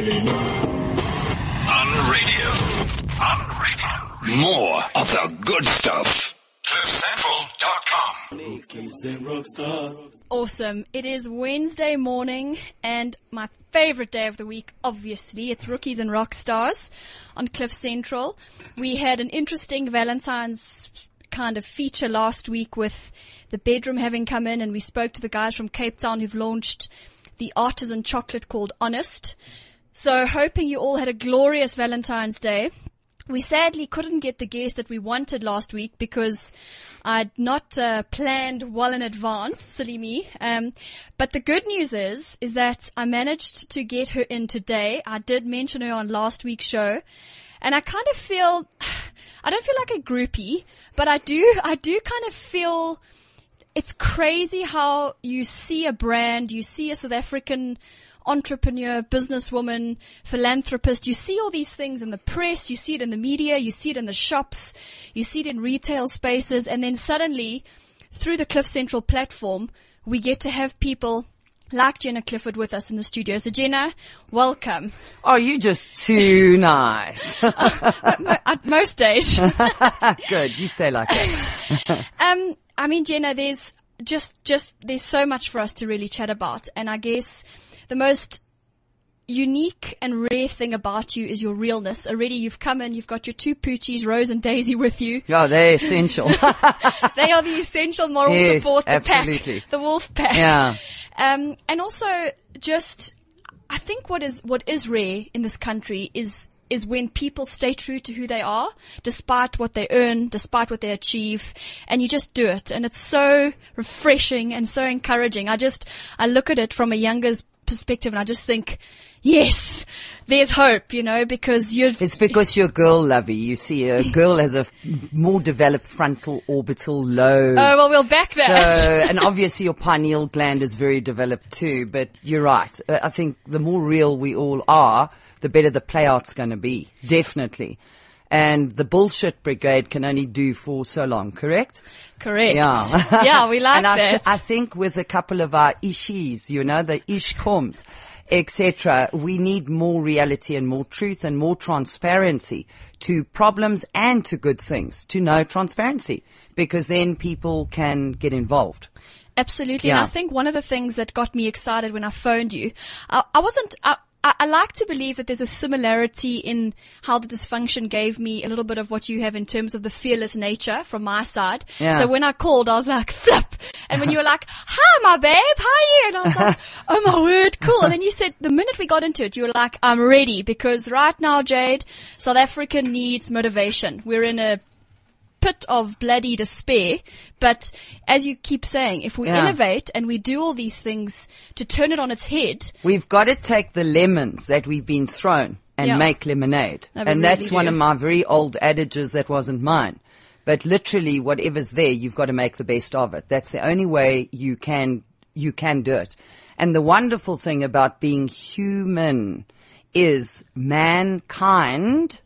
On radio. On radio. More of the good stuff. CliffCentral.com. Awesome. It is Wednesday morning and my favorite day of the week, obviously. It's Rookies and Rock Stars on Cliff Central. We had an interesting Valentine's kind of feature last week with the bedroom having come in and we spoke to the guys from Cape Town who've launched the artisan chocolate called Honest. So hoping you all had a glorious Valentine's Day. We sadly couldn't get the guest that we wanted last week because I'd not uh, planned well in advance, silly me. Um, but the good news is, is that I managed to get her in today. I did mention her on last week's show, and I kind of feel, I don't feel like a groupie, but I do, I do kind of feel it's crazy how you see a brand, you see a South African entrepreneur, businesswoman, philanthropist. You see all these things in the press, you see it in the media, you see it in the shops, you see it in retail spaces, and then suddenly, through the Cliff Central platform, we get to have people like Jenna Clifford with us in the studio. So Jenna, welcome. Oh, you're just too nice. At most days. Good, you stay like that. um, I mean, Jenna, there's just, just, there's so much for us to really chat about. And I guess the most unique and rare thing about you is your realness. Already you've come in, you've got your two poochies, Rose and Daisy with you. Yeah, they're essential. they are the essential moral Yes, support, the absolutely. pack, the wolf pack. yeah. Um, and also just, I think what is, what is rare in this country is, is when people stay true to who they are, despite what they earn, despite what they achieve, and you just do it. And it's so refreshing and so encouraging. I just, I look at it from a younger's perspective and I just think, yes, there's hope, you know, because you're, It's because you're a girl lovey. You see, a girl has a more developed frontal orbital lobe. oh, well, we'll back that. So, and obviously your pineal gland is very developed too, but you're right. Uh, I think the more real we all are, the better the play out's going to be. Definitely. And the bullshit brigade can only do for so long, correct? Correct. Yeah. yeah, we like and I, th- that. I think with a couple of our ishis, you know, the ishkoms, etc., we need more reality and more truth and more transparency to problems and to good things, to know transparency, because then people can get involved. Absolutely. And I think one of the things that got me excited when I phoned you, I, I wasn't, I, I I like to believe that there's a similarity in how the dysfunction gave me a little bit of what you have in terms of the fearless nature from my side. Yeah. So when I called, I was like, flip. And when you were like, hi, my babe, how are you? And I was like, oh my word, cool. And then you said, the minute we got into it, you were like, I'm ready because right now, Jade, South Africa needs motivation. We're in a pit of bloody despair. But as you keep saying, if we Yeah. innovate and we do all these things to turn it on its head, We've got to take the lemons that we've been thrown and Yeah. make lemonade. And that's one of my very old adages that wasn't mine. But literally whatever's there, you've got to make the best of it. That's the only way you can, you can do it. And the wonderful thing about being human is mankind.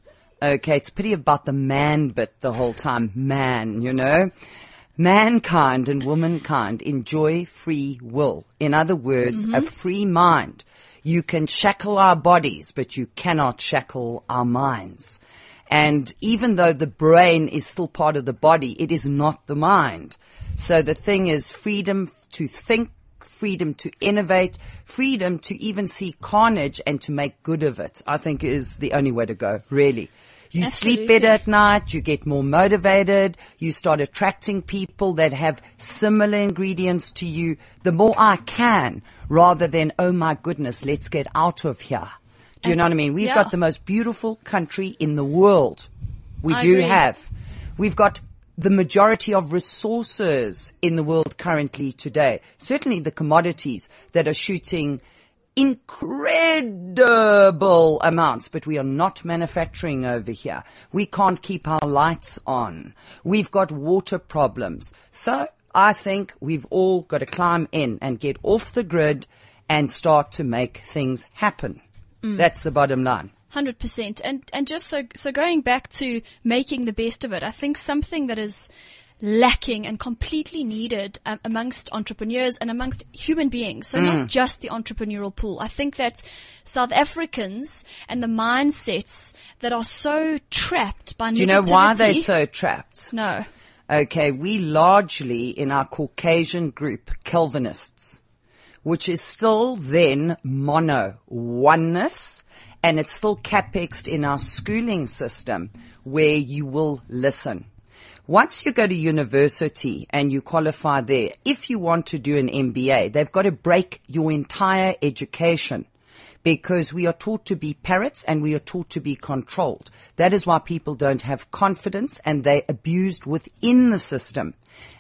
Okay, it's pretty about the man bit the whole time. Man, you know? Mankind and womankind enjoy free will. In other words, a mm-hmm. free mind. You can shackle our bodies, but you cannot shackle our minds. And even though the brain is still part of the body, it is not the mind. So the thing is freedom to think, freedom to innovate, freedom to even see carnage and to make good of it, I think is the only way to go, really. You sleep better at night, you get more motivated, you start attracting people that have similar ingredients to you. The more I can, rather than, oh my goodness, let's get out of here. Do you know what I mean? We've Yeah. got the most beautiful country in the world. We I do agree. have. We've got the majority of resources in the world currently today. Certainly the commodities that are shooting incredible amounts, but we are not manufacturing over here. We can't keep our lights on. We've got water problems. So I think we've all got to climb in and get off the grid and start to make things happen. Mm. That's the bottom line. Hundred percent, and and just so so going back to making the best of it, I think something that is lacking and completely needed um, amongst entrepreneurs and amongst human beings. So Mm. not just the entrepreneurial pool. I think that South Africans and the mindsets that are so trapped by Do you know why they're so trapped? No. Okay, we largely in our Caucasian group, Calvinists, which is still then mono, oneness, and it's still capexed in our schooling system where you will listen. Once you go to university and you qualify there, if you want to do an MBA, they've got to break your entire education because we are taught to be parrots and we are taught to be controlled. That is why people don't have confidence and they're abused within the system.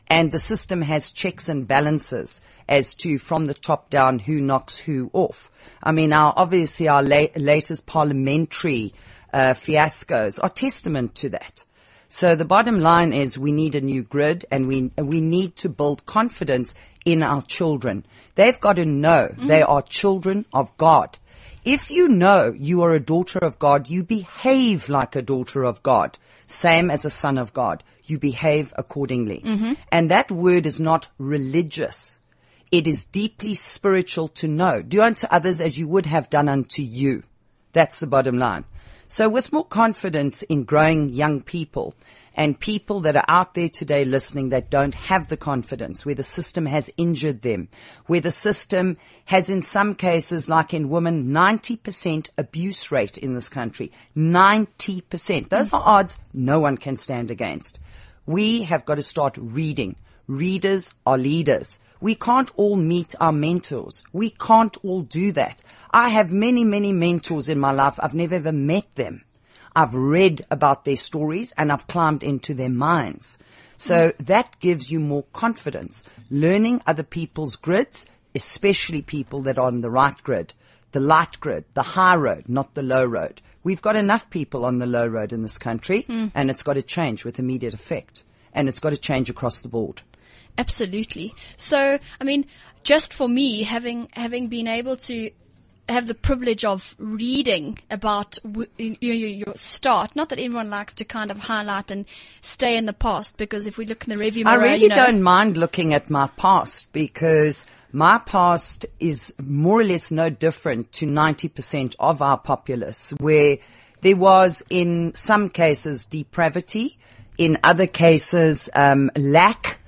And the system has checks and balances as to from the top down who knocks who off. I mean, our, obviously our la- latest parliamentary uh, fiascos are testament to that. So the bottom line is we need a new grid and we, we need to build confidence in our children. They've got to know mm-hmm. they are children of God. If you know you are a daughter of God, you behave like a daughter of God, same as a son of God. You behave accordingly. Mm-hmm. And that word is not religious. It is deeply spiritual to know. Do unto others as you would have done unto you. That's the bottom line. So with more confidence in growing young people and people that are out there today listening that don't have the confidence, where the system has injured them, where the system has in some cases, like in women, 90% abuse rate in this country. 90%. Those are odds no one can stand against. We have got to start reading. Readers are leaders. We can't all meet our mentors. We can't all do that. I have many, many mentors in my life. I've never ever met them. I've read about their stories and I've climbed into their minds. So that gives you more confidence. Learning other people's grids, especially people that are on the right grid, the light grid, the high road, not the low road. We've got enough people on the low road in this country hmm. and it's got to change with immediate effect. And it's got to change across the board. Absolutely. So, I mean, just for me, having having been able to have the privilege of reading about w- y- y- your start, not that everyone likes to kind of highlight and stay in the past, because if we look in the review I really you know, don't mind looking at my past because my past is more or less no different to 90% of our populace where there was in some cases depravity, in other cases um, lack,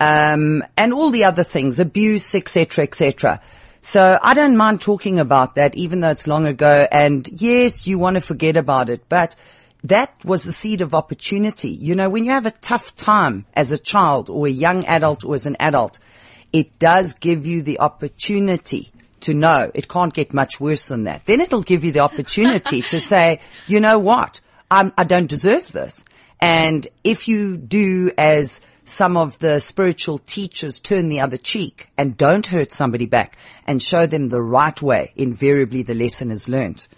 um, and all the other things, abuse, etc., etc. So I don't mind talking about that, even though it's long ago. And yes, you want to forget about it, but that was the seed of opportunity. You know, when you have a tough time as a child or a young adult or as an adult, it does give you the opportunity to know it can't get much worse than that. Then it'll give you the opportunity to say, you know what? I'm, I don't deserve this. And if you do as some of the spiritual teachers turn the other cheek and don't hurt somebody back and show them the right way, invariably the lesson is learned.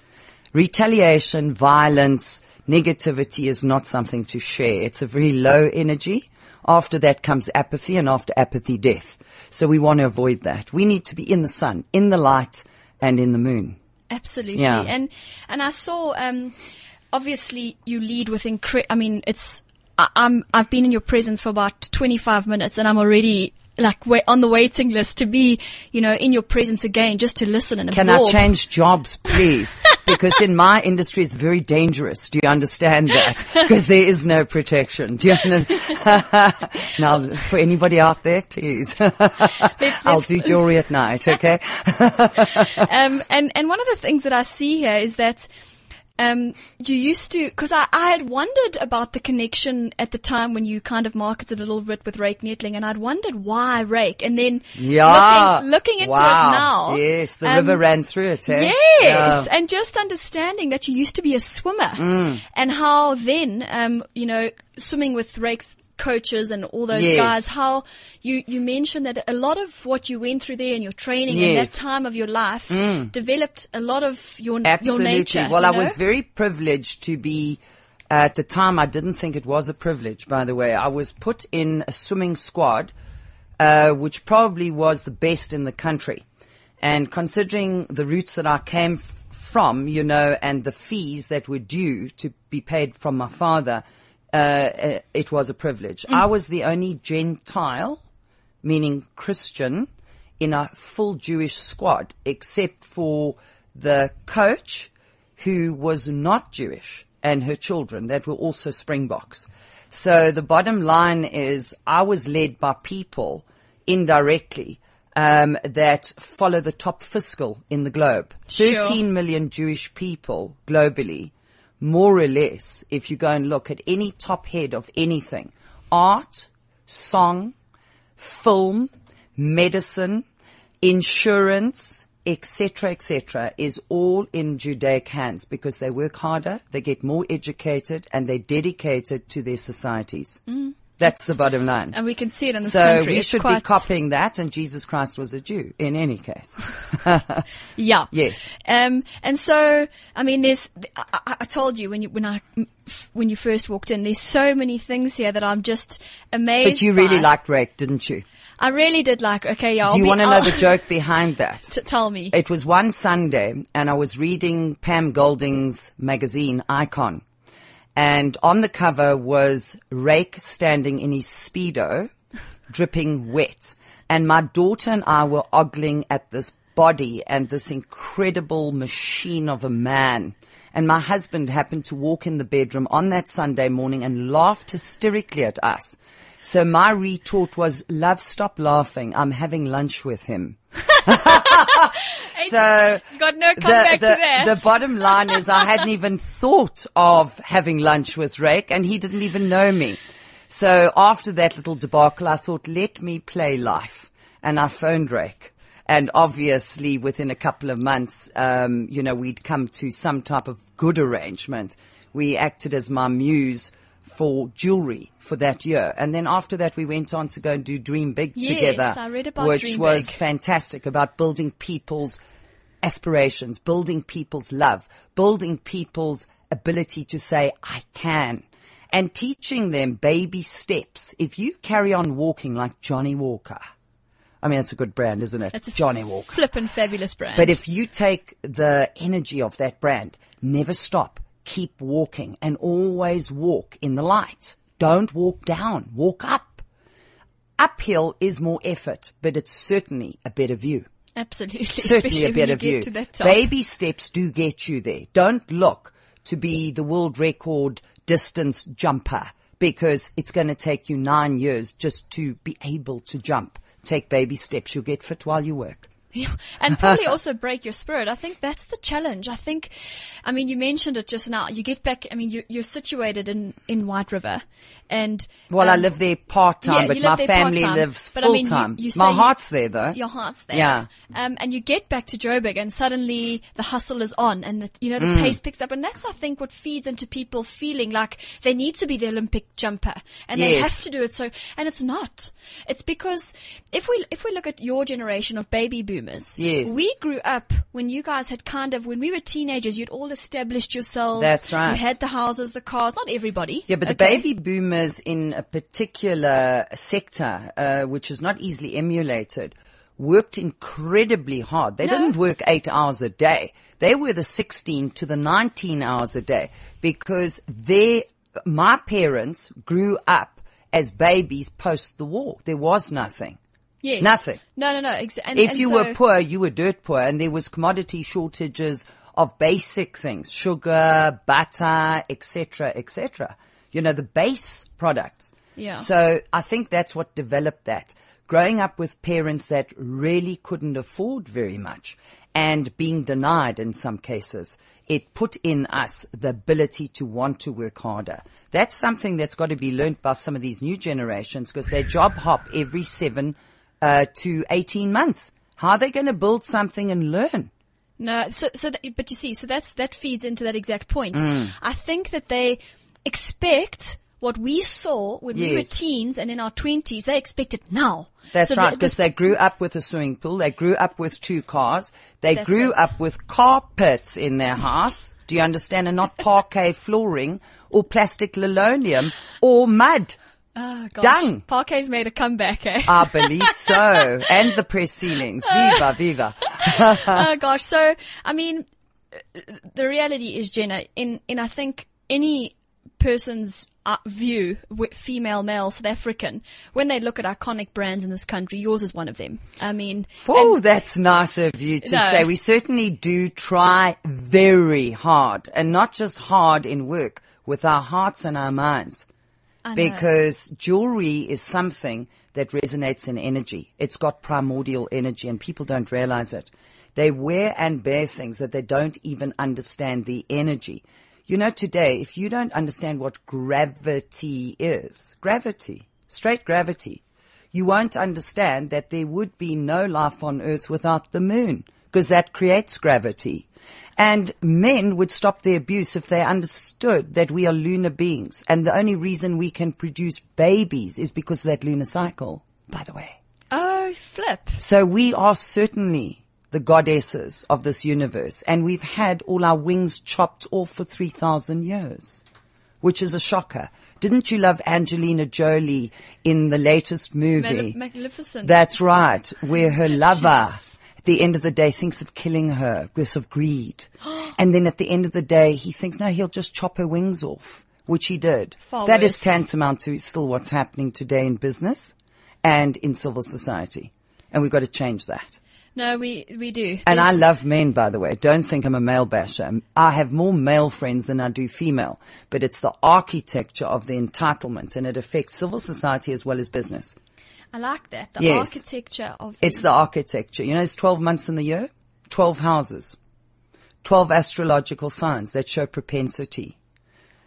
Retaliation, violence, negativity is not something to share. It's a very low energy. After that comes apathy and after apathy, death. So we want to avoid that. We need to be in the sun, in the light and in the moon. Absolutely. Yeah. And and I saw um obviously you lead with incre- I mean it's I'm I've been in your presence for about 25 minutes and I'm already like wait, on the waiting list to be, you know, in your presence again just to listen and Can absorb. I change jobs, please? because in my industry, it's very dangerous. Do you understand that? Because there is no protection. Do you understand? now, for anybody out there, please. I'll do jewelry at night, okay? um, and and one of the things that I see here is that um, you used to, because I, I had wondered about the connection at the time when you kind of marketed a little bit with Ryk Neethling, and I'd wondered why Ryk, and then Yeah. looking, looking into wow. it now, Yes, the um, river ran through it, eh? Yes, Yeah. and just understanding that you used to be a swimmer, Mm. and how then, um, you know, swimming with Ryk's coaches and all those Yes. guys, how you, you mentioned that a lot of what you went through there in your training and that Mm. time of your life developed a lot of your, Absolutely. your nature. well, you I know? was very privileged to be, uh, at the time, I didn't think it was a privilege, by the way. I was put in a swimming squad, uh, which probably was the best in the country. And considering the routes that I came f- from, you know, and the fees that were due to be paid from my father, uh, uh, it was a privilege. I was the only Gentile, meaning Christian, in a full Jewish squad, except for the coach, who was not Jewish, and her children that were also Springboks. So the bottom line is, I was led by people indirectly um, that follow the top fiscal in the globe. Sure. 13 million Jewish people globally, more or less, if you go and look at any top head of anything, art, song, film, medicine, insurance, etc., etc., is all in Judaic hands because they work harder, they get more educated, and they're dedicated to their societies. Mm. That's the bottom line. And we can see it in this So country. we It's should be copying that, and Jesus Christ was a Jew in any case. Yeah. Yes. Um, and so, I mean, there's, I, I- told you when you, when I, when you first walked in, there's so many things here that I'm just amazed But you really by. liked Ryk, didn't you? I really did like, okay, yeah. I'll Do you be- want to know I'll- the joke behind that? T- tell me. It was one Sunday and I was reading Pam Golding's magazine, Icon. And on the cover was Ryk standing in his Speedo, dripping wet. And my daughter and I were ogling at this body and this incredible machine of a man. And my husband happened to walk in the bedroom on that Sunday morning and laughed hysterically at us. So my retort was, love, stop laughing. I'm having lunch with him. so Got no comeback the, to that. the bottom line is I hadn't even thought of having lunch with Ryk and he didn't even know me. So after that little debacle, I thought, let me play life. And I phoned Ryk. And obviously within a couple of months, um, you know, we'd come to some type of good arrangement. We acted as my muse for jewelry for that year. And then after that, we went on to go and do Dream Big Yes, together. I read about which Dream was Big. fantastic about building people's aspirations, building people's love, building people's ability to say, I can, and teaching them baby steps. If you carry on walking like Johnnie Walker, I mean, it's a good brand, isn't it? It's a Johnnie Walker. Flippin' fabulous brand. But if you take the energy of that brand, never stop, keep walking and always walk in the light. Don't walk down, walk up. Uphill is more effort, but it's certainly a better view. Absolutely. Certainly a better view. to that top. Baby steps do get you there. Don't look to be the world record distance jumper because it's going to take you nine years just to be able to jump. Take baby steps. You'll get fit while you work. And probably also break your spirit. I think that's the challenge. I think, I mean, you mentioned it just now. You get back, I mean, you, you're situated in, in White River and. Well, I um, live there part time, yeah, but my family lives But I full mean, time. you My you- heart's there though. Your heart's there. Yeah. Um, and you get back to Joburg and suddenly the hustle is on and the, you know, the Mm. pace picks up. And that's, I think, what feeds into people feeling like they need to be the Olympic jumper and they have to do it. So, and it's not. It's because if we, if we look at your generation of baby boomers, Yes. we grew up when you guys had kind of, when we were teenagers, you'd all established yourselves. That's right. You had the houses, the cars, not everybody. Yeah, but the baby boomers in a particular sector, uh, which is not easily emulated, worked incredibly hard. They No. didn't work eight hours a day. They were the 16 to the 19 hours a day because they, my parents grew up as babies post the war. There was nothing. Yes. Nothing. No, no, no. Exa- and, If and you so- were poor, you were dirt poor, and there was commodity shortages of basic things, sugar, butter, etc., etc. You know, the base products. Yeah. So I think that's what developed that. Growing up with parents that really couldn't afford very much and being denied in some cases, it put in us the ability to want to work harder. That's something that's got to be learnt by some of these new generations because they job hop every seven uh, to 18 months. How are they going to build something and learn? No, so, so that, but you see, so that's, that feeds into that exact point. Mm. I think that they expect what we saw when we were teens and in our twenties, they expect it now. That's So right, because they grew up with a swimming pool, they grew up with two cars, they grew it. up with carpets in their house. Do you understand? And not parquet flooring or plastic linoleum or mud. Oh, gosh. Dung. Parquet's made a comeback, eh? I believe so. and the press ceilings. Viva, viva. oh gosh. So, I mean, the reality is, Jenna, in, in I think any person's uh, view, female, male, South African, when they look at iconic brands in this country, yours is one of them. I mean, Oh, that's nice of you to No. say. We certainly do try very hard and not just hard in work with our hearts and our minds. Because jewelry is something that resonates in energy. It's got primordial energy and people don't realize it. They wear and bear things that they don't even understand the energy. You know, today, if you don't understand what gravity is, gravity, straight gravity, you won't understand that there would be no life on earth without the moon because that creates gravity. And men would stop the abuse if they understood that we are lunar beings. And the only reason we can produce babies is because of that lunar cycle, by the way. oh, flip. So we are certainly the goddesses of this universe. And we've had all our wings chopped off for 3,000 years, which is a shocker. Didn't you love Angelina Jolie in the latest movie? Malef- magnificent. That's right, where her lover the end of the day thinks of killing her because of greed. and then at the end of the day, he thinks, no, he'll just chop her wings off, which he did. Far That is worse. tantamount to still what's happening today in business and in civil society. And we've got to change that. no, we, we do. And I love men, by the way. Don't think I'm a male basher. I have more male friends than I do female, but it's the architecture of the entitlement and it affects civil society as well as business. I like that. The Yes. architecture of It's the architecture. You know, it's 12 months in the year, 12 houses, 12 astrological signs that show propensity.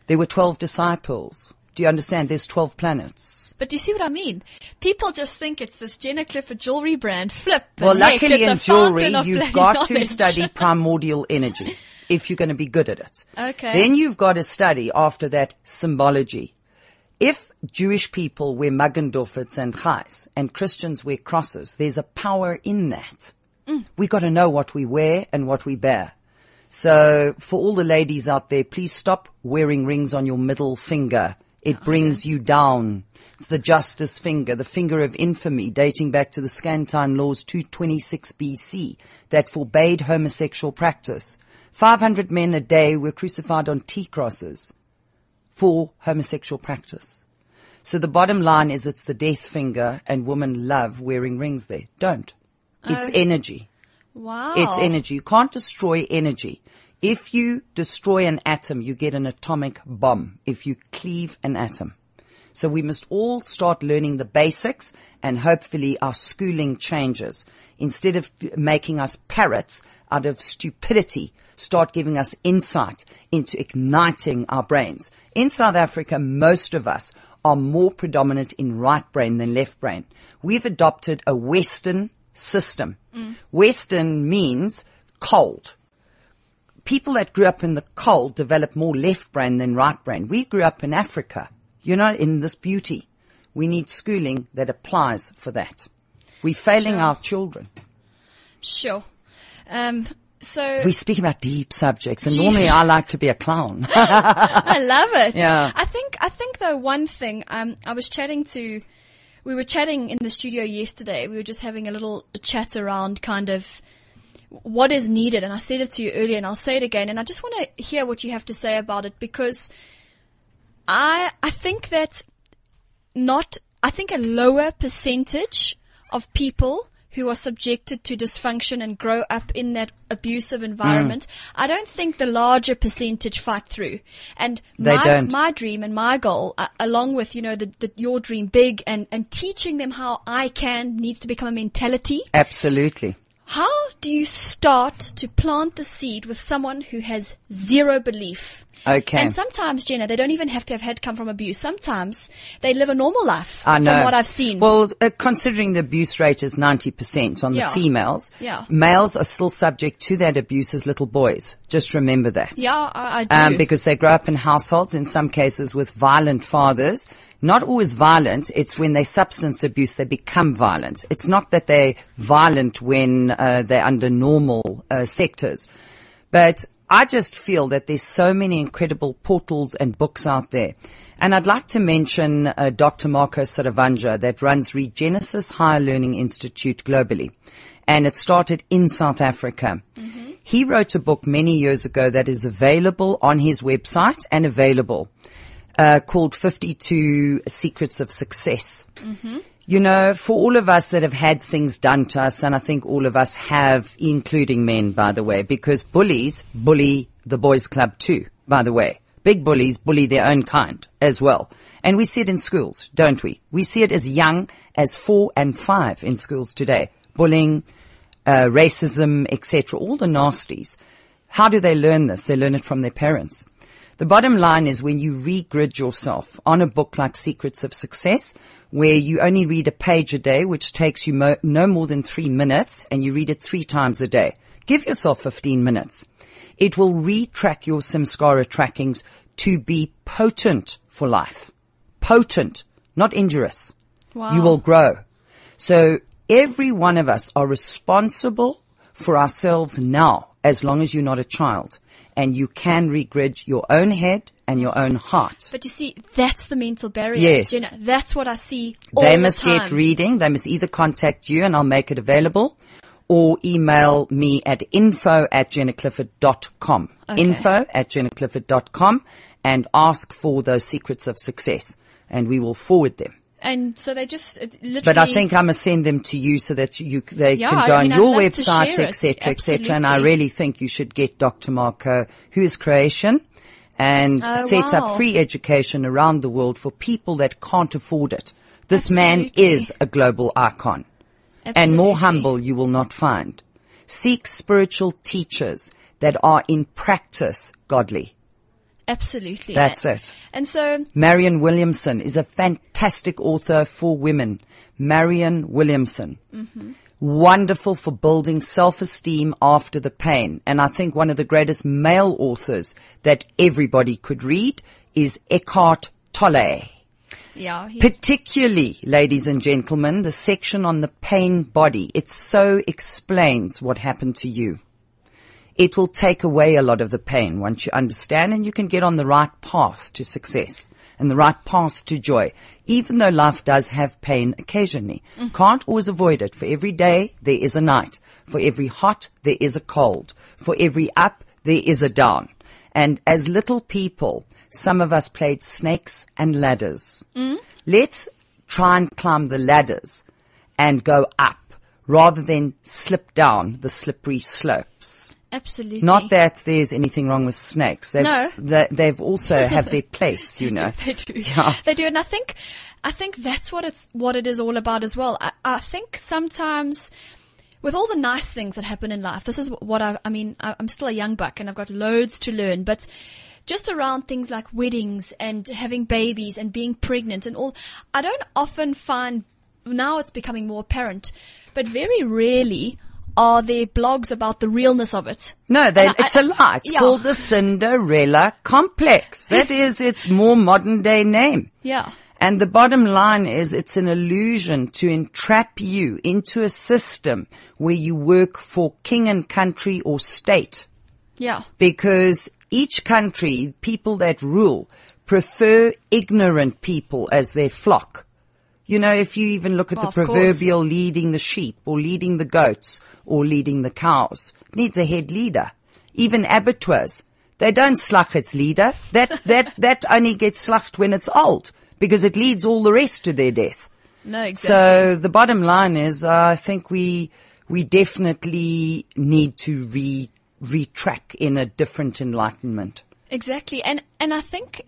There were 12 disciples. Do you understand? There's 12 planets. But do you see what I mean? People just think it's this Jenna Clifford jewelry brand flip. Well, luckily a in jewelry, you've got to study primordial energy if you're going to be good at it. Okay. Then you've got to study after that symbology. If Jewish people wear Magendorfers and chais and Christians wear crosses, there's a power in that. Mm. We got to know what we wear and what we bear. So for all the ladies out there, please stop wearing rings on your middle finger. It Oh, brings you down. It's the justice finger, the finger of infamy dating back to the Scantine laws 226 BC that forbade homosexual practice. 500 men a day were crucified on T crosses for homosexual practice. So the bottom line is it's the death finger and women love wearing rings there. Don't. It's energy. Wow. It's energy. You can't destroy energy. If you destroy an atom, you get an atomic bomb. If you cleave an atom. So we must all start learning the basics and hopefully our schooling changes. Instead of making us parrots out of stupidity, start giving us insight into igniting our brains. In South Africa, most of us are more predominant in right brain than left brain. We've adopted a Western system. Western means cold people that grew up in the cold develop more left brain than right brain. We grew up in Africa, You're not in this beauty. We need schooling that applies for that. We're failing our children. Sure. Um, so We speak about deep subjects and Jeez. normally I like to be a clown. I love it. Yeah. I think I think though one thing um I was chatting to we were chatting in the studio yesterday. We were just having a little chat around kind of what is needed and I said it to you earlier and I'll say it again and I just want to hear what you have to say about it because I I think that not I think a lower percentage of people who are subjected to dysfunction and grow up in that abusive environment, I don't think the larger percentage fight through. And They my, don't. my dream and my goal, uh, along with, you know, the, the, your dream big and, and teaching them how I can needs to become a mentality. Absolutely. How do you start to plant the seed with someone who has zero belief? Okay. And sometimes, Jenna, they don't even have to have had come from abuse. Sometimes they live a normal life. I know. From what I've seen. Well, uh, considering the abuse rate is 90% on Yeah. the females, Yeah. males are still subject to that abuse as little boys. Just remember that. yeah, I, I do. um, because they grow up in households, in some cases with violent fathers. Not always violent. It's when they substance abuse, they become violent. It's not that they're violent when uh, they're under normal uh, sectors. But I just feel that there's so many incredible portals and books out there. And I'd like to mention uh, Dr. Marko Saravanja that runs Regenesys Higher Learning Institute globally. And it started in South Africa. He wrote a book many years ago that is available on his website and available. uh, called 52 Secrets of Success. You know, for all of us that have had things done to us, and I think all of us have, including men, by the way, because bullies bully the boys club too, by the way. Big bullies bully their own kind as well. And we see it in schools, don't we? We see it as young as four and five in schools today. Bullying, uh, racism, etc., all the nasties. How do they learn this? They learn it from their parents. The bottom line is when you regrid yourself on a book like Secrets of Success, where you only read a page a day, which takes you mo- no more than three minutes, and you read it three times a day. Give yourself 15 minutes. It will retrack your samskara trackings to be potent for life. Potent, not injurious. Wow. You will grow. So every one of us are responsible for ourselves now, as long as you're not a child. And you can regrid your own head and your own heart. But you see, that's the mental barrier. Yes. Know, that's what I see all they the must time. get reading. They must either contact you and I'll make it available or email me at info at jennaclifford.com. Okay. Info at jennaclifford.com and ask for those secrets of success and we will forward them. And so they just uh, literally. But I think I must send them to you so that you they Yeah, can go I on mean, I'd your website, etc., etc. And I really think you should get Dr. Marko, who is Croatian, and Oh, sets wow. up free education around the world for people that can't afford it. This man is a global icon, and more humble you will not find. Seek spiritual teachers that are in practice godly. Absolutely. That's it. And so, Marianne Williamson is a fantastic author for women. Marianne Williamson. Mm-hmm. Wonderful for building self-esteem after the pain. And I think one of the greatest male authors that everybody could read is Eckhart Tolle. yeah, Particularly, ladies and gentlemen, the section on the pain body. It so explains what happened to you. It will take away a lot of the pain once you understand and you can get on the right path to success and the right path to joy. Even though life does have pain occasionally. Mm. Can't always avoid it. For every day, there is a night. For every hot, there is a cold. For every up, there is a down. And as little people, some of us played snakes and ladders. Mm. Let's try and climb the ladders and go up rather than slip down the slippery slopes. Absolutely. Not that there's anything wrong with snakes. They've, No. they, they've also have their place, you know. They do. Yeah. They do. And I think, I think that's what it's, what it is all about as well. I, I think sometimes with all the nice things that happen in life, this is what I, I mean, I, I'm still a young buck and I've got loads to learn, but just around things like weddings and having babies and being pregnant and all, I don't often find, now it's becoming more apparent, but very rarely are there blogs about the realness of it. No, they, I- it's a lie. It's yeah. called the Cinderella complex. That is its more modern day name. Yeah. And the bottom line is it's an illusion to entrap you into a system where you work for king and country or state. Yeah. because each country, people that rule, prefer ignorant people as their flock. You know, if you even look at Well, the of course. proverbial leading the sheep or leading the goats or leading the cows, it needs a head leader. Even abattoirs, they don't slach its leader. That, that, that only gets slacht when it's old because it leads all the rest to their death. No, exactly. So the bottom line is, uh, I think we we definitely need to re retrack in a different enlightenment. Exactly. And, and I think,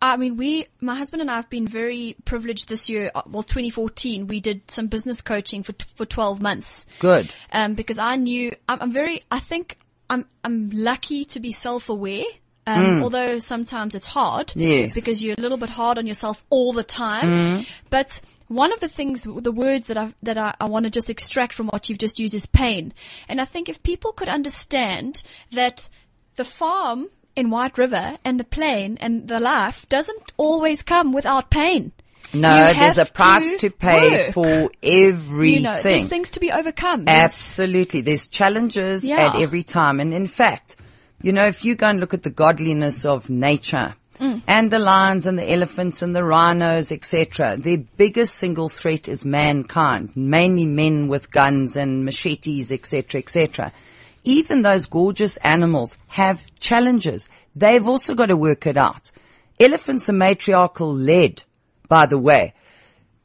I, mean, we, my husband and I have been very privileged this year. uh, Well, 2014, we did some business coaching for, for 12 months. Good. Um, because I knew, I'm, I'm very, I think I'm, I'm lucky to be self-aware. Um, although sometimes it's hard. Yes. Because you're a little bit hard on yourself all the time. But one of the things, the words that I, that I, I want to just extract from what you've just used is pain. And I think if people could understand that the farm in White River and the plane and the life doesn't always come without pain. No, there's a price to to, pay work. for everything. You know, there's things to be overcome. There's- Absolutely. There's challenges Yeah. at every time. And in fact, you know, if you go and look at the godliness of nature Mm. and the lions and the elephants and the rhinos, etc., their biggest single threat is mankind, mainly men with guns and machetes, etc., etc. Even those gorgeous animals have challenges. They've also got to work it out. Elephants are matriarchal led, by the way.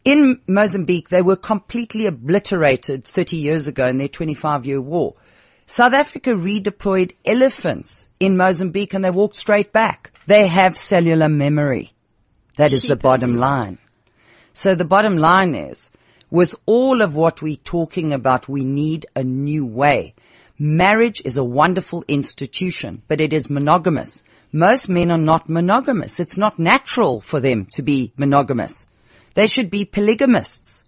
In Mozambique, they were completely obliterated 30 years ago in their 25 year war. South Africa redeployed elephants in Mozambique and they walked straight back. They have cellular memory. That is the bottom line. So the bottom line is, with all of what we're talking about, we need a new way. Marriage is a wonderful institution, but it is monogamous. Most men are not monogamous. It's not natural for them to be monogamous. They should be polygamists.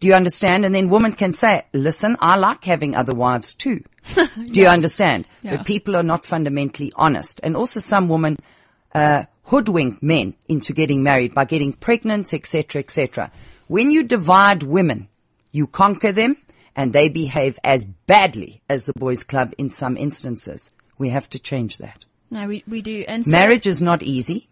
Do you understand? And then women can say, listen, I like having other wives too. Do you understand? Yeah. But people are not fundamentally honest. And also some women, uh, hoodwink men into getting married by getting pregnant, etc., etc. When you divide women, you conquer them and they behave as badly as the boys club in some instances. We have to change that. No, we, we do. And so- Marriage is not easy.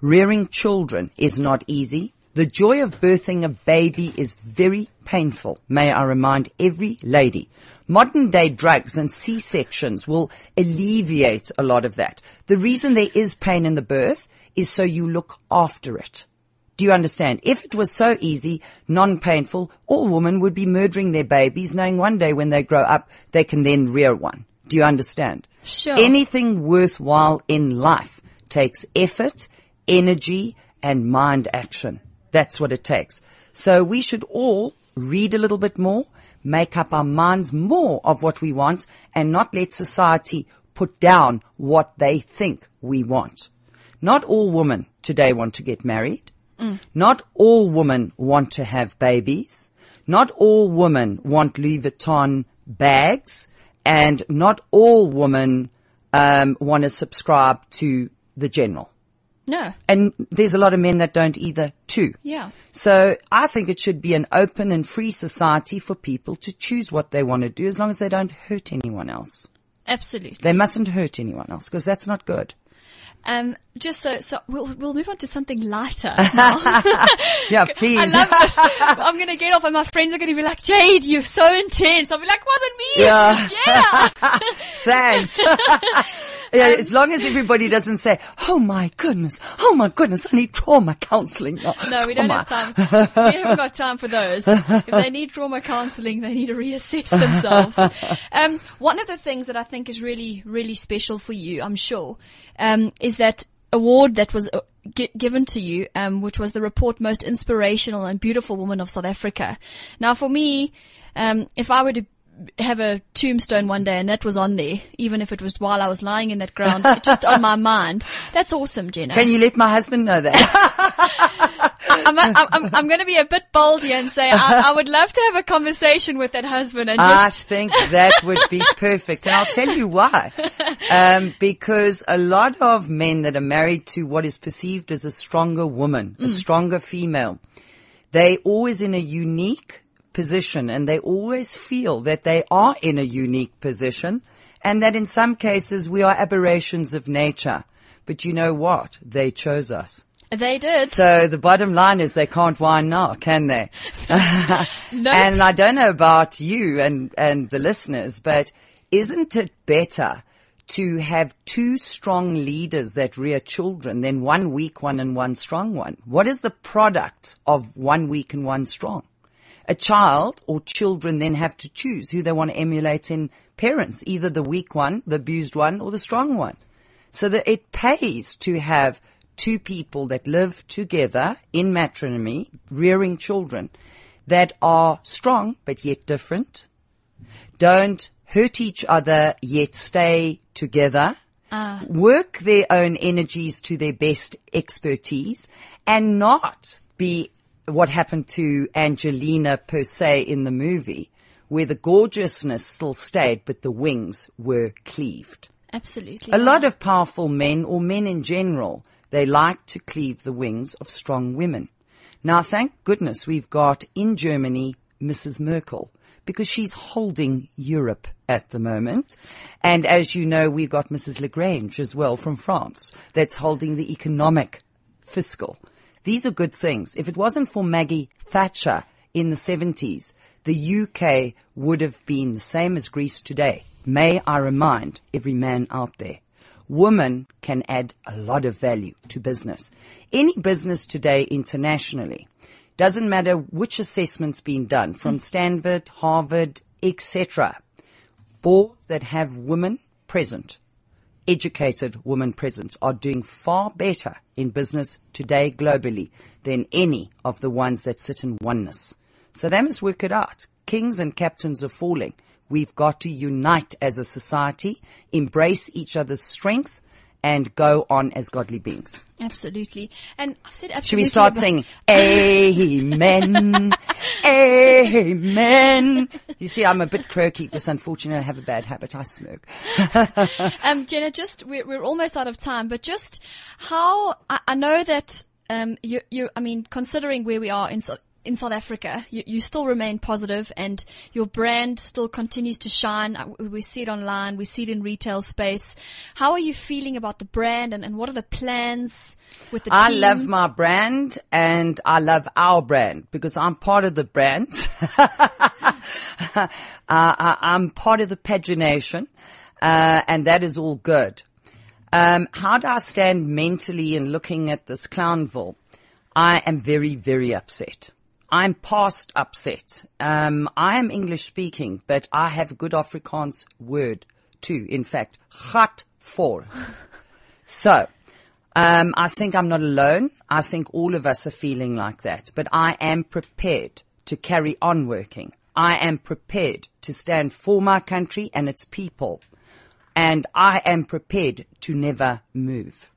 Rearing children is not easy. The joy of birthing a baby is very painful. May I remind every lady. Modern day drugs and C-sections will alleviate a lot of that. The reason there is pain in the birth is so you look after it. Do you understand? If it was so easy, non-painful, all women would be murdering their babies knowing one day when they grow up, they can then rear one. Do you understand? Sure. Anything worthwhile in life takes effort, energy, and mind action. That's what it takes. So we should all read a little bit more, make up our minds more of what we want, and not let society put down what they think we want. Not all women today want to get married. Not all women want to have babies. Not all women want Louis Vuitton bags. And not all women um, want to subscribe to the general. no. And there's a lot of men that don't either too. Yeah. So I think it should be an open and free society for people to choose what they want to do as long as they don't hurt anyone else. Absolutely. They mustn't hurt anyone else because that's not good. Um, just so, so we'll, we'll move on to something lighter now. Yeah, please. I love this. I'm gonna get off and my friends are gonna be like, Jade, you're so intense. I'll be like, wasn't me. Yeah. Yeah. Thanks. Yeah, as long as everybody doesn't say, "Oh my goodness, oh my goodness, I need trauma counselling." No, No, we don't have time. We haven't got time for those. If they need trauma counseling, they need to reassess themselves. Um, one of the things that I think is really, really special for you, I'm sure, um, is that award that was uh, given to you, um, which was the report Most Inspirational and Beautiful Woman of South Africa. Now, for me, um, if I were to have a tombstone one day and that was on there, even if it was while I was lying in that ground, just on my mind, that's awesome, Jenna. Can you let my husband know that? I'm, I'm, I'm, I'm going to be a bit bold here and say I, I would love to have a conversation with that husband and I think that would be perfect. And I'll tell you why. Um, because a lot of men that are married to what is perceived as a stronger woman, Mm. a stronger female, they always in a unique position and they always feel that they are in a unique position and that in some cases we are aberrations of nature. But you know what? They chose us. they did. So the bottom line is they can't whine now, can they? No. And I don't know about you and, and the listeners, but isn't it better to have two strong leaders that rear children than one weak one and one strong one? What is the product of one weak and one strong? A child or children then have to choose who they want to emulate in parents, either the weak one, the abused one, or the strong one. So that it pays to have two people that live together in matrimony, rearing children that are strong but yet different, don't hurt each other yet stay together, ah. work their own energies to their best expertise, and not be what happened to Angelina per se in the movie, where the gorgeousness still stayed but the wings were cleaved. Absolutely. A lot of powerful men, or men in general, they like to cleave the wings of strong women. Now, thank goodness we've got in Germany Mrs. Merkel, because she's holding Europe at the moment. And as you know, we've got Mrs. Lagrange as well from France, that's holding the economic fiscal. These are good things. If it wasn't for Maggie Thatcher in the 70s, the UK would have been the same as Greece today. May I remind every man out there, women can add a lot of value to business. Any business today internationally, doesn't matter which assessment's been done, from Stanford, Harvard, etc. Boards that have women present, educated women present, are doing far better in business today globally than any of the ones that sit in oneness. So they must work it out. Kings and captains are falling. We've got to unite as a society, embrace each other's strengths, and go on as godly beings. Absolutely. And I've said absolutely. Should we start singing, Amen, Amen? You see, I'm a bit croaky because unfortunately I have a bad habit. I smoke. Um, Jenna, just we're, we're almost out of time, but just how I, I know that um, you, you, I mean, considering where we are in in South Africa, you, you still remain positive, and your brand still continues to shine. Uh, We see it online, we see it in retail space. How are you feeling about the brand, and, and what are the plans with the team? I team? love my brand and I love our brand because I'm part of the brand. uh, I, I'm part of the pagination, uh, and that is all good. Um, how do I stand mentally in looking at this Clownville? I am very, very upset. I'm past upset. Um, I am English speaking, but I have a good Afrikaans word too. In fact, gat for. So, um, I think I'm not alone. I think all of us are feeling like that. But I am prepared to carry on working. I am prepared to stand for my country and its people. And I am prepared to never move.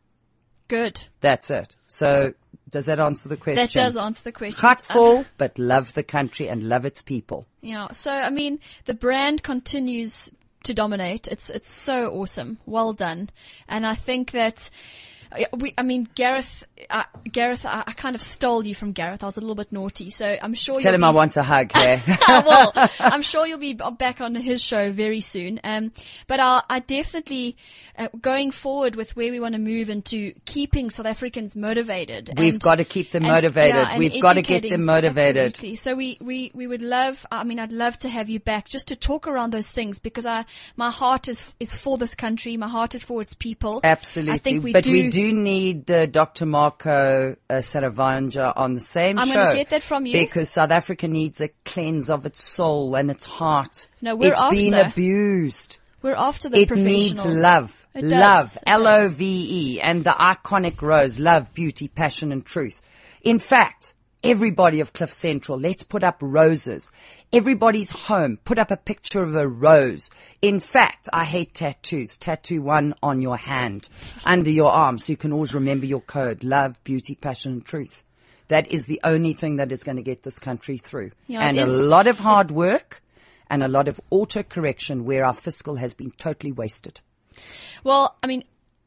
Good. That's it. So, does that answer the question? That does answer the question. Heartful, um, but love the country and love its people. Yeah. So I mean, the brand continues to dominate. It's it's so awesome. Well done. And I think that. Uh, We, I mean, Gareth, uh, Gareth, I, I kind of stole you from Gareth. I was a little bit naughty, so I'm sure. Tell you'll him be, I want a hug, yeah. well, I'm sure you'll be back on his show very soon. Um, but I, I definitely, uh, going forward with where we want to move into keeping South Africans motivated. We've and- got to keep them and- motivated. yeah, We've got to get them motivated. Absolutely. So we, we, we would love, I mean, I'd love to have you back just to talk around those things because I, my heart is, is for this country. My heart is for its people. Absolutely. I think we but do. we do need uh, Dr. Marko uh, Saravanja on the same I'm show. gonna get that from you. Because South Africa needs a cleanse of its soul and its heart. No, we're It's been after. abused. We're after the It professionals. needs love. It does. Love. It does. L-O-V-E. And the iconic rose. Love, beauty, passion and truth. In fact, everybody of Cliff Central, let's put up roses. Everybody's home, put up a picture of a rose. In fact, I hate tattoos. Tattoo one on your hand, under your arm, so you can always remember your code. Love, beauty, passion and truth. That is the only thing that is going to get this country through. Yeah, and a lot of hard work and a lot of auto correction where our fiscal has been totally wasted. Well, I mean,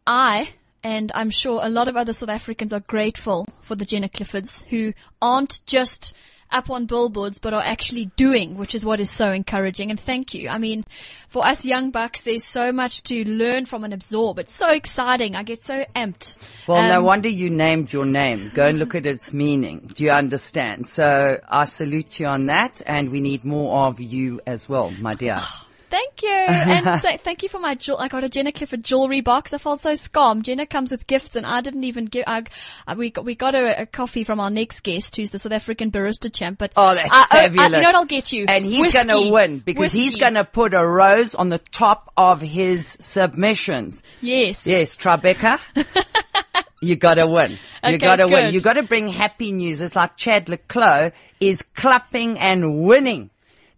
I and I'm sure a lot of other South Africans are grateful for the Jenna Cliffords who aren't just up on billboards but are actually doing, which is what is so encouraging. And thank you. I mean, for us young bucks, there's so much to learn from and absorb. It's so exciting. I get so amped. Well, no Um, wonder you named your name. Go and look at its meaning. Do you understand? So I salute you on that, and we need more of you as well, my dear. Thank you. And so, thank you for my jewel. I got a Jenna Clifford jewelry box. I felt so scum. Jenna comes with gifts and I didn't even give, I, I- we got, we got a, a coffee from our next guest who's the South African barista champ. But Oh, that's I- oh, I- I- fabulous. you know what I'll get you? And he's gonna win because he's gonna put a rose on the top of his submissions. Yes. Yes, Tribeca. you gotta win. You Okay, gotta win. You gotta bring happy news. It's like Chad le Clos is clapping and winning.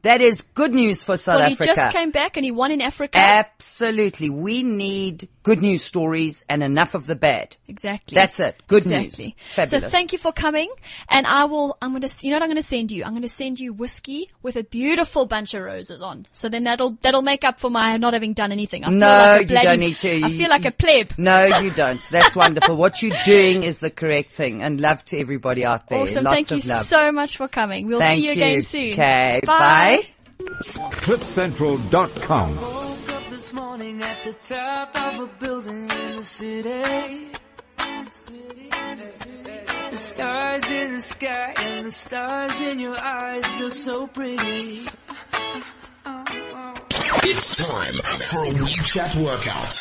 That is good news for South Well, he Africa. just came back and he won in Africa. Absolutely. We need good news stories and enough of the bad. Exactly. That's it. Good exactly. news. Fabulous. So thank you for coming. And I will, I'm going to, you know what I'm going to send you? I'm going to send you whiskey with a beautiful bunch of roses on. So then that'll, that'll make up for my not having done anything. I feel No, like a you don't need to. I feel like a pleb. No, you don't. That's wonderful. what you're doing is the correct thing and love to everybody out there. Awesome. Lots Thank you love. so much for coming. We'll Thank see you again soon. Okay. Bye. CliffCentral.com. Woke up this morning at the top of a building in the city. The stars in the sky and the stars in your eyes look so pretty. It's time for a WeChat workout.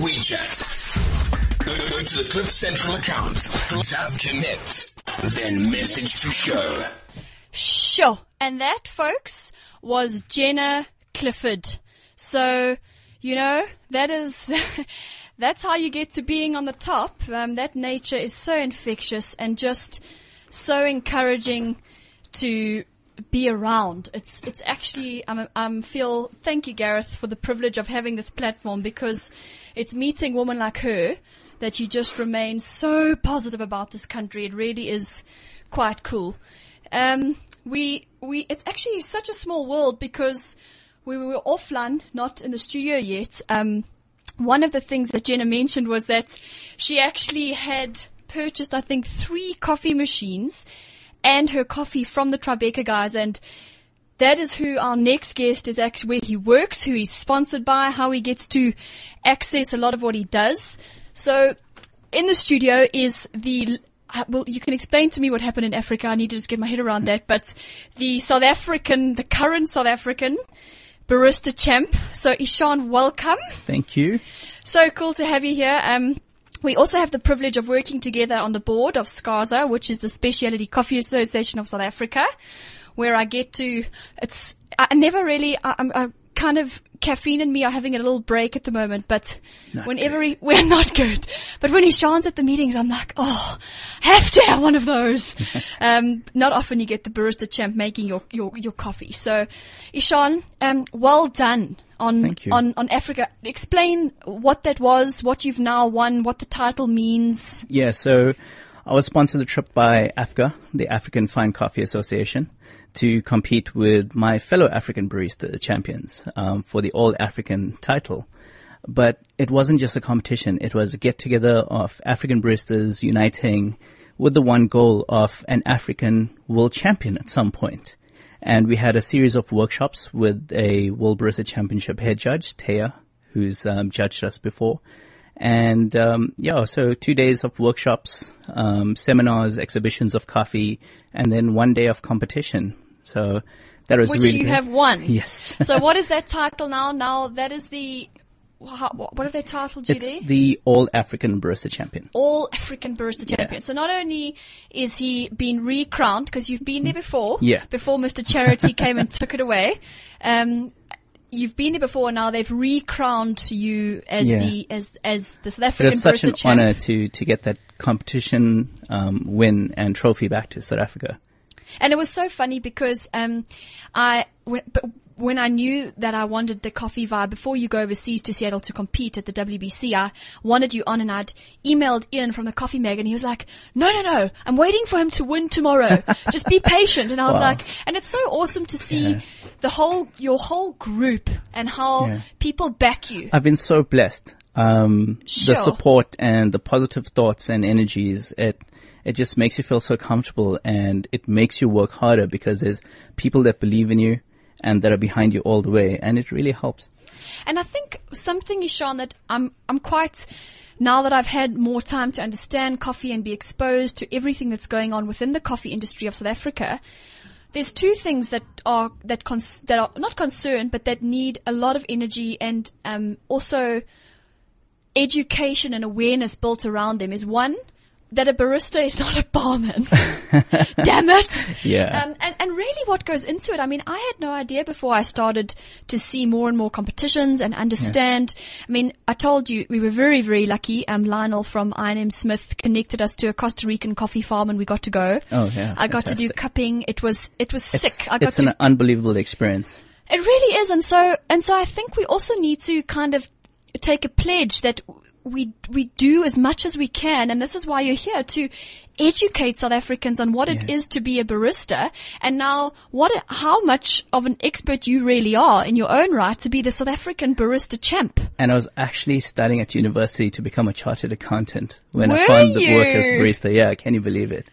WeChat. Go, go to the Cliff Central account. Tap connect. Then message to show. Sure. And that, folks, was Jenna Clifford. So, you know, that is, that's how you get to being on the top. Um, that nature is so infectious and just so encouraging to be around. It's, it's actually, I'm, I'm feel, thank you Gareth for the privilege of having this platform because it's meeting women like her that you just remain so positive about this country. It really is quite cool. Um, we, we, it's actually such a small world because we were offline, not in the studio yet. Um, one of the things that Jenna mentioned was that she actually had purchased, I think, three coffee machines and her coffee from the Tribeca guys and that is who our next guest is actually where he works, who he's sponsored by, how he gets to access a lot of what he does. So in the studio is the uh, well, you can explain to me what happened in Africa. I need to just get my head around that. But the South African, the current South African barista champ. So Ishan, welcome. Thank you. So cool to have you here. Um, we also have the privilege of working together on the board of SCASA, which is the Specialty Coffee Association of South Africa, where I get to, it's, I never really, I, I'm, I kind of, caffeine and me are having a little break at the moment, but Not whenever he, we're not good, but when he shines at the meetings, I'm like, oh, have to have one of those. um, not often you get the barista champ making your, your, your coffee. So, Ishan, um, well done on, on, on Africa. Explain what that was, what you've now won, what the title means. Yeah, so I was sponsored the trip by AFCA, the African Fine Coffee Association, to compete with my fellow African barista champions um, for the All African title. But it wasn't just a competition; it was a get together of African baristas uniting with the one goal of an African world champion at some point. And we had a series of workshops with a World Barista Championship head judge, Taya, who's um, judged us before. And um, yeah, so two days of workshops, um, seminars, exhibitions of coffee, and then one day of competition. So that was Which really you great. have won. Yes. so what is that title now? Now that is the, what have they titled you it's there? the All African Barista Champion. All African Barista Yeah. Champion. So not only is he been recrowned, because you've been there before, Yeah. before Mr. Charity came and took it away, um, you've been there before and now they've recrowned you as Yeah. the, as, as the South African was such Barista an Champ. honor to, to get that competition um, win and trophy back to South Africa. And it was so funny because um, I when, but when I knew that I wanted the coffee vibe before you go overseas to Seattle to compete at the WBC, I wanted you on, and I'd emailed Ian from the Coffee Mag, and he was like, "No, no, no, I'm waiting for him to win tomorrow. Just be patient." And I was Wow. like, and it's so awesome to see Yeah. the whole your whole group and how Yeah. people back you. I've been so blessed. Um, Sure. the support and the positive thoughts and energies, it, it just makes you feel so comfortable and it makes you work harder because there's people that believe in you and that are behind you all the way and it really helps. And I think something, Ishan, that I'm, I'm quite, now that I've had more time to understand coffee and be exposed to everything that's going on within the coffee industry of South Africa, there's two things that are, that cons- that are not concerned, but that need a lot of energy and, um, also education and awareness built around them is one, that a barista is not a barman. Damn it. Yeah. Um, and, and really what goes into it, I mean, I had no idea before I started to see more and more competitions and understand. I mean, I told you we were very, very lucky. Um, Lionel from I&M Smith connected us to a Costa Rican coffee farm and we got to go. Oh, yeah, I got to do cupping. It was, it was It's, sick. I got it's to an unbelievable experience. it really is, and so and so I think we also need to kind of take a pledge that we we do as much as we can, and this is why you're here to educate South Africans on what it Yeah. is to be a barista, and now what how much of an expert you really are in your own right to be the South African barista champ. And I was actually studying at university to become a chartered accountant when Were I found the work as barista. Yeah, can you believe it?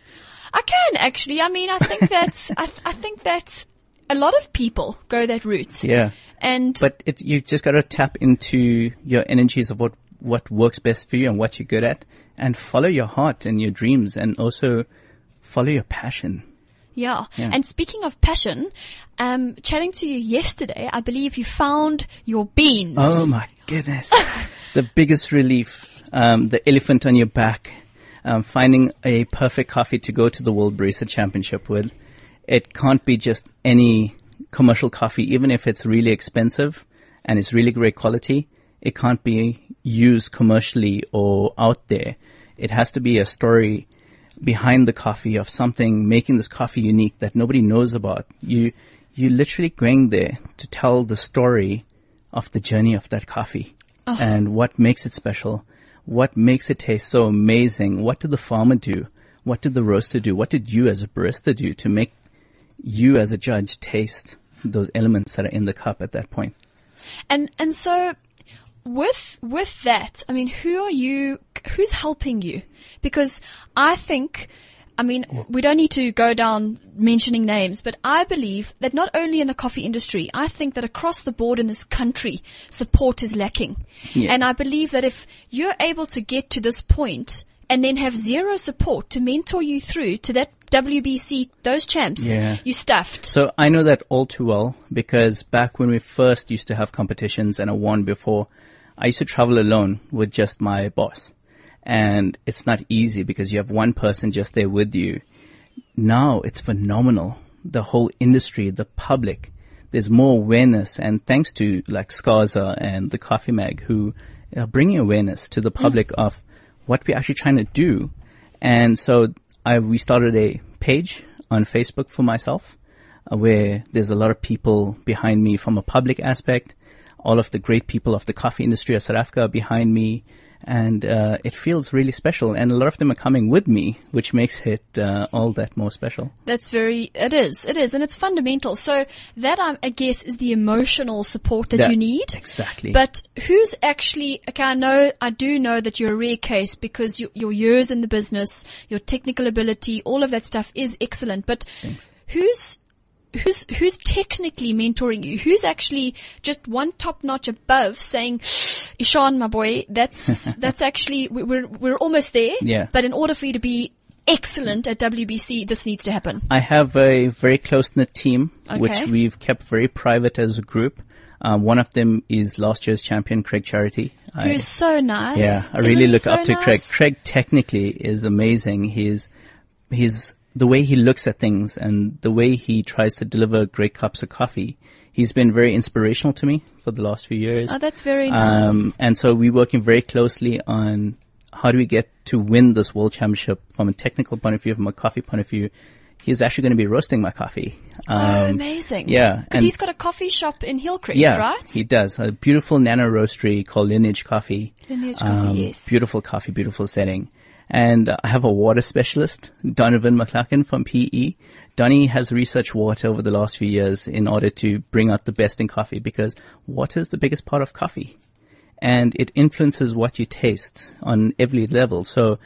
I can actually. I mean, I think that I, I think that a lot of people go that route, Yeah. and But it, you just got to tap into your energies of what, what works best for you and what you're good at and follow your heart and your dreams and also follow your passion. Yeah. Yeah. And speaking of passion, um, chatting to you yesterday, I believe you found your beans. Oh my goodness. the biggest relief, um, the elephant on your back, um, finding a perfect coffee to go to the World Barista Championship with. It can't be just any commercial coffee, even if it's really expensive and it's really great quality. It can't be used commercially or out there. It has to be a story behind the coffee of something making this coffee unique that nobody knows about. You, you literally going there to tell the story of the journey of that coffee and what makes it special. What makes it taste so amazing? What did the farmer do? What did the roaster do? What did you as a barista do to make you as a judge taste those elements that are in the cup at that point? And and so with with that, I mean, who are you? Who's helping you? Because I think. I mean, we don't need to go down mentioning names, but I believe that not only in the coffee industry, I think that across the board in this country, support is lacking. Yeah. And I believe that if you're able to get to this point and then have zero support to mentor you through to that WBC, those champs, Yeah. you stuffed. So I know that all too well because back when we first used to have competitions and I won before, I used to travel alone with just my boss. And it's not easy because you have one person just there with you. Now it's phenomenal. The whole industry, the public, there's more awareness and thanks to like SCASA and the Coffee Mag who are bringing awareness to the public of what we're actually trying to do. And so I, we started a page on Facebook for myself uh, where there's a lot of people behind me from a public aspect. All of the great people of the coffee industry of South Africa are behind me. And uh, it feels really special. And a lot of them are coming with me, which makes it uh, all that more special. That's very, it is, it is, and it's fundamental. So that, um, I guess, is the emotional support that, That- you need. Exactly. But who's actually, okay, I know, I do know that you're a rare case because you, your years in the business, your technical ability, all of that stuff is excellent, but who's, who's, who's technically mentoring you? Who's actually just one top notch above saying, Ishan, my boy, that's, that's actually, we- we're, we're almost there. Yeah. But in order for you to be excellent at WBC, this needs to happen. I have a very close knit team, which we've kept very private as a group. Um, one of them is last year's champion, Craig Charity. Who's so nice. Yeah, I Isn't really look so up to Craig. Craig technically is amazing. He's, he's, the way he looks at things and the way he tries to deliver great cups of coffee. He's been very inspirational to me for the last few years. Oh, that's very nice. Um, and so we're working very closely on how do we get to win this world championship from a technical point of view, from a coffee point of view. He's actually going to be roasting my coffee. oh, Um, amazing. yeah, Because he's got a coffee shop in Hillcrest, yeah, right? he does. A beautiful nano roastery called Lineage Coffee. Lineage Coffee, Um, yes. Beautiful coffee, beautiful setting. And I have a water specialist, Donovan McLaughlin from PE. Donny has researched water over the last few years in order to bring out the best in coffee because water is the biggest part of coffee. And it influences what you taste on every level. So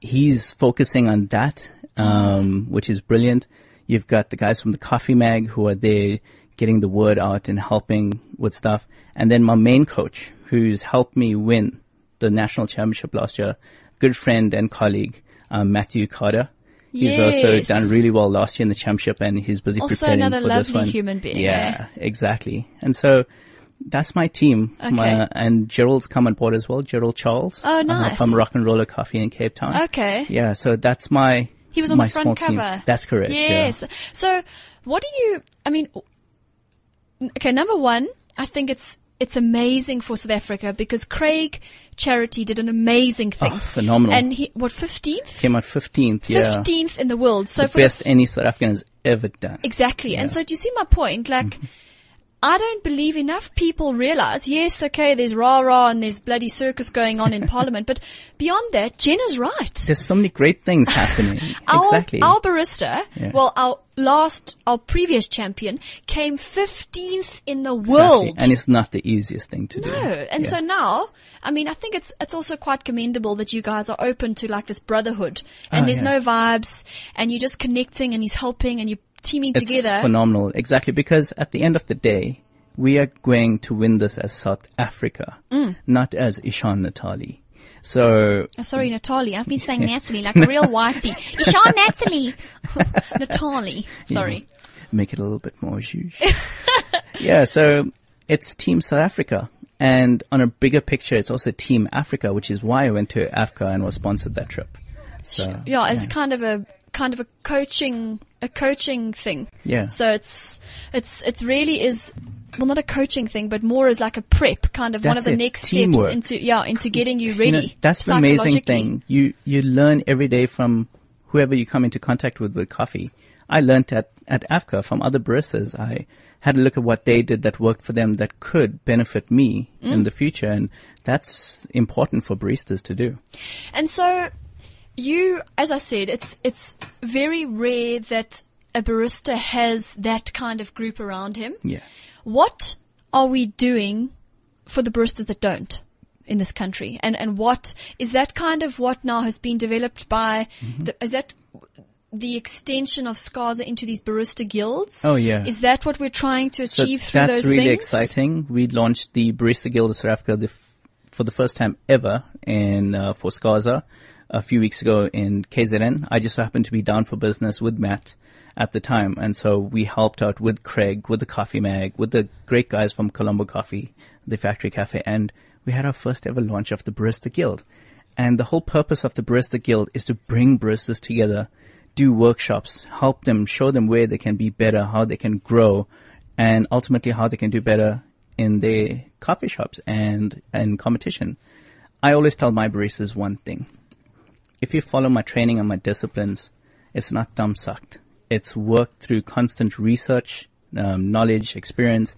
he's focusing on that, um, which is brilliant. You've got the guys from the Coffee Mag who are there getting the word out and helping with stuff. And then my main coach who's helped me win the national championship last year, good friend and colleague, um, Matthew Carter. He's also done really well last year in the championship and he's busy Also preparing another for this lovely one. human being, Yeah, exactly. And so that's my team. Okay. My- and Gerald's come on board as well, Gerald Charles. Oh, uh, nice. from Rock and Roller Coffee in Cape Town. Okay. Yeah, so that's my He was on my the front small team. cover. That's correct. yeah. Yes. So, what do you? I mean, okay. Number one, I think it's it's amazing for South Africa because Craig Charity did an amazing thing. Oh, phenomenal. And he what fifteenth? Came out 15th. Yeah. Fifteenth in the world. So the for best the, any South African has ever done. Exactly. And so do you see my point? Like, Mm-hmm. I don't believe enough people realize, yes, okay, there's rah rah and there's bloody circus going on in parliament, but beyond that, Jenna's right. There's so many great things happening. Our, exactly. our barista, Yeah. well, our last, our previous champion came 15th in the world. Exactly. And it's not the easiest thing to do. no, and Yeah. so now, I mean, I think it's it's also quite commendable that you guys are open to like this brotherhood, and Oh, there's yeah. no vibes, and you're just connecting, and he's helping, and you're teaming it's together. phenomenal. Exactly. Because at the end of the day, we are going to win this as South Africa, Mm. not as Ishan Natali. So Oh, sorry, Natali. I've been saying Natalie like a real whitey. Ishan Natalie. Natali. Sorry. make it a little bit more zhuzh. yeah, so it's Team South Africa. And on a bigger picture, it's also Team Africa, which is why I went to Africa and was sponsored that trip. So, Yeah, it's kind of a kind of a coaching a coaching thing. Yeah. So it's it's it's really is well not a coaching thing, but more as like a prep, kind of one of the it. next Teamwork. steps into yeah into getting you You ready. know, that's the amazing thing. You you learn every day from whoever you come into contact with with coffee. I learned at at AFCA from other baristas. I had a look at what they did that worked for them that could benefit me Mm. in the future, and that's important for baristas to do. And so you, as I said, it's it's very rare that a barista has that kind of group around him. Yeah. What are we doing for the baristas that don't in this country? And and what is that kind of what now has been developed by? Mm-hmm. The, is that the extension of SCASA into these barista guilds? Oh, yeah. Is that what we're trying to achieve so through that's those really things? exciting. We launched the Barista Guild of South Africa the f- for the first time ever in uh, for SCASA a few weeks ago in KZN. I just happened to be down for business with Matt at the time, and so we helped out with Craig, with the Coffee Mag, with the great guys from Colombo Coffee, the Factory Cafe, and we had our first ever launch of the Barista Guild. And the whole purpose of the Barista Guild is to bring baristas together, do workshops, help them, show them where they can be better, how they can grow, and ultimately how they can do better in their coffee shops and, and competition. I always tell my baristas one thing. If you follow my training and my disciplines, it's not thumb sucked. It's worked through constant research, um, knowledge, experience,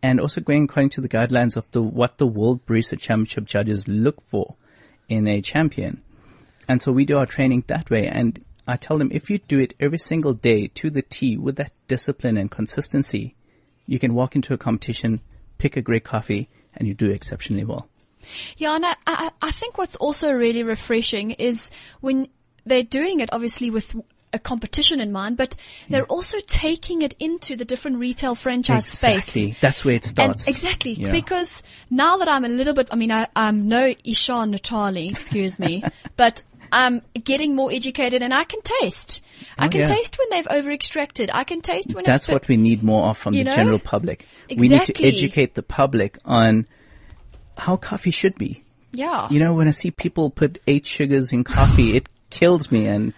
and also going according to the guidelines of the what the World Barista Championship judges look for in a champion. And so we do our training that way. And I tell them if you do it every single day to the T with that discipline and consistency, you can walk into a competition, pick a great coffee, and you do exceptionally well. Yeah, and I, I, I think what's also really refreshing is when they're doing it obviously with a competition in mind, but they're hmm. also taking it into the different retail franchise space. Exactly. That's where it starts. And exactly, Yeah. because now that I'm a little bit, I mean, I, I'm no Ishan Natali, excuse me, but I'm getting more educated and I can taste. I Oh, can yeah. taste when they've over extracted. I can taste when That's what we need more of from the know? general public. We need to educate the public on how coffee should be. yeah. You know, when I see people put eight sugars in coffee, it kills me. And,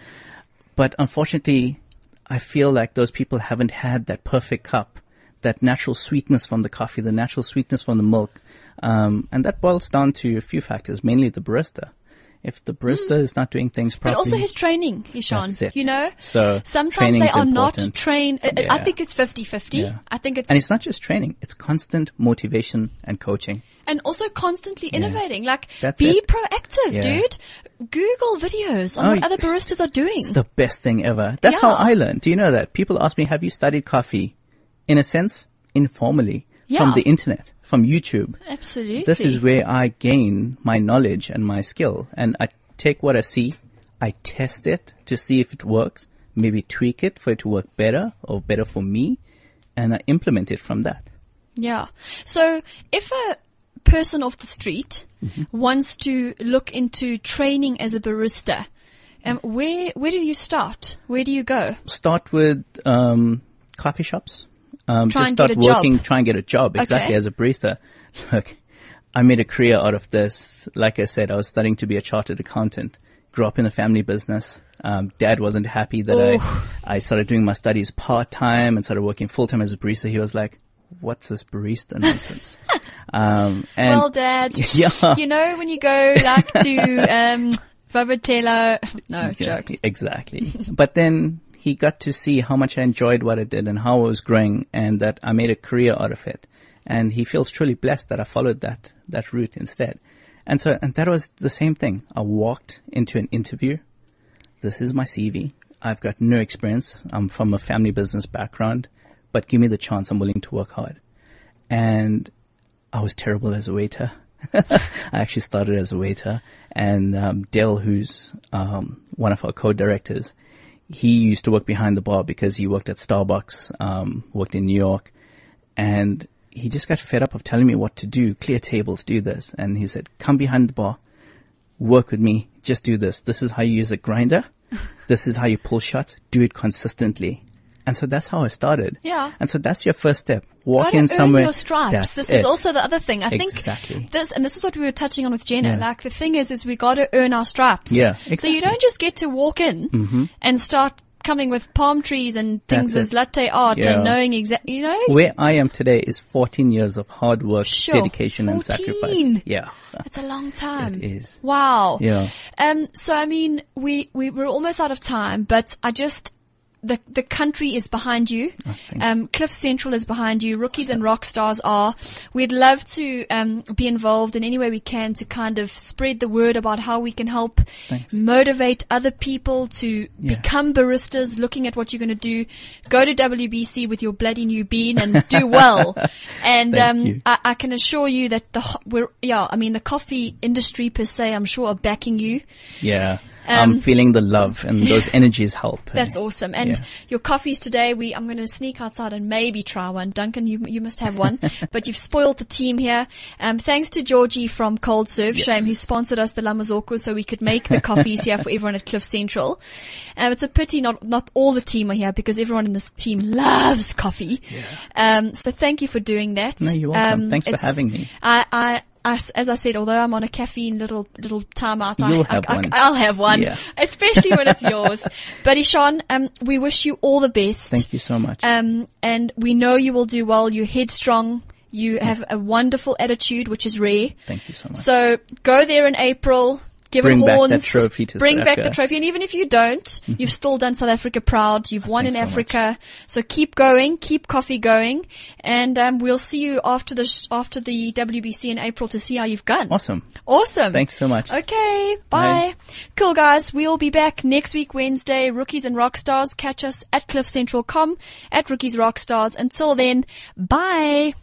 but unfortunately, I feel like those people haven't had that perfect cup, that natural sweetness from the coffee, the natural sweetness from the milk. Um, and that boils down to a few factors, mainly the barista. If the barista is not doing things properly. But also his training, Ishan. You know? So, sometimes they are not trained. I- I think it's 50-50. Yeah. I think it's, and it's not just training, it's constant motivation and coaching. and also constantly innovating. Like, That's be it. proactive, Yeah. dude. Google videos on Oh, what other baristas are doing. It's the best thing ever. That's how I learned. Do you know that? People ask me, have you studied coffee? In a sense, informally. Yeah. From the internet, from YouTube. Absolutely. This is where I gain my knowledge and my skill. And I take what I see, I test it to see if it works, maybe tweak it for it to work better or better for me, and I implement it from that. Yeah. So if a person off the street Mm-hmm. wants to look into training as a barista, um, where where do you start? Where do you go? start with um, coffee shops. Um, just start a job. working, try and get a job. Exactly Okay. as a barista. Look, I made a career out of this. Like I said, I was studying to be a chartered accountant. Grew up in a family business. Um, dad wasn't happy that Oh. I I started doing my studies part time and started working full time as a barista. He was like, "What's this barista nonsense?" um, and well, Dad, Yeah. you know when you go like to um. No Yeah, jokes. Exactly. but then he got to see how much I enjoyed what I did and how I was growing and that I made a career out of it. And he feels truly blessed that I followed that, that route instead. And so, and that was the same thing. I walked into an interview. This is my CV. I've got no experience. I'm from a family business background, but give me the chance. I'm willing to work hard. And I was terrible as a waiter. I actually started as a waiter, and um, Dale, who's um, one of our co-directors, he used to work behind the bar because he worked at Starbucks, um, worked in New York, and he just got fed up of telling me what to do. Clear tables, do this, and he said, "Come behind the bar. work with me. Just do this. This is how you use a grinder. this is how you pull shots. Do it consistently. And so that's how I started. Yeah. And so that's your first step. Walk in earn somewhere. your stripes. That's this it. is also the other thing. I Exactly. think this, and this is what we were touching on with Jenna. Yeah. Like the thing is, is we got to earn our stripes. Yeah, So you. Mm-hmm. don't just get to walk in and start coming with palm trees and things as latte art Yeah. and knowing exactly, you know. Where I am today is 14 years of hard work, Sure. dedication and 14. sacrifice. Yeah. It's a long time. It is. Wow. Yeah. Um, so I mean, we, we, we're almost out of time, but I just, the, the country is behind you. Oh, um, Cliff Central is behind you. Rookies and rock stars are. We'd love to, um, be involved in any way we can to kind of spread the word about how we can help Thanks. motivate other people to Yeah. become baristas, looking at what you're going to do. Go to WBC with your bloody new bean and do well. and, um. I, I can assure you that the, we're, yeah, I mean, the coffee industry per se, I'm sure are backing you. Yeah. Um, I'm feeling the love and those energies help. That's eh? awesome. And Yeah. your coffees today, we, I'm going to sneak outside and maybe try one. Duncan, you, you must have one, but you've spoiled the team here. Um, thanks to Georgie from Cold Serve, Yes. Shame, who sponsored us the La Marzocco so we could make the coffees here for everyone at Cliff Central. Um, it's a pity not, not all the team are here because everyone in this team loves coffee. Um, so thank you for doing that. No, you're welcome. Um, Thanks for having me. I, I, as, as I said, although I'm on a caffeine little little timeout, You'll I, have I, one. I, will have one, Yeah. especially when it's yours. But Ishan, um, we wish you all the best. Thank you so much. Um, and we know you will do well. You're headstrong. You have a wonderful attitude, which is rare. Thank you so much. So go there in April. Give Bring it back horns. that trophy to Bring South back the trophy. And even if you don't, you've still done South Africa proud. You've won in thanks so much. Africa. So keep going. Keep coffee going. And, um, we'll see you after the, sh- after the WBC in April to see how you've gone. awesome. Awesome. Thanks so much. Okay, bye. Bye. Cool guys, we'll be back next week Wednesday. Rookies and Rockstars. Catch us at cliffcentral.com, at Rookies Rockstars. Until then, bye.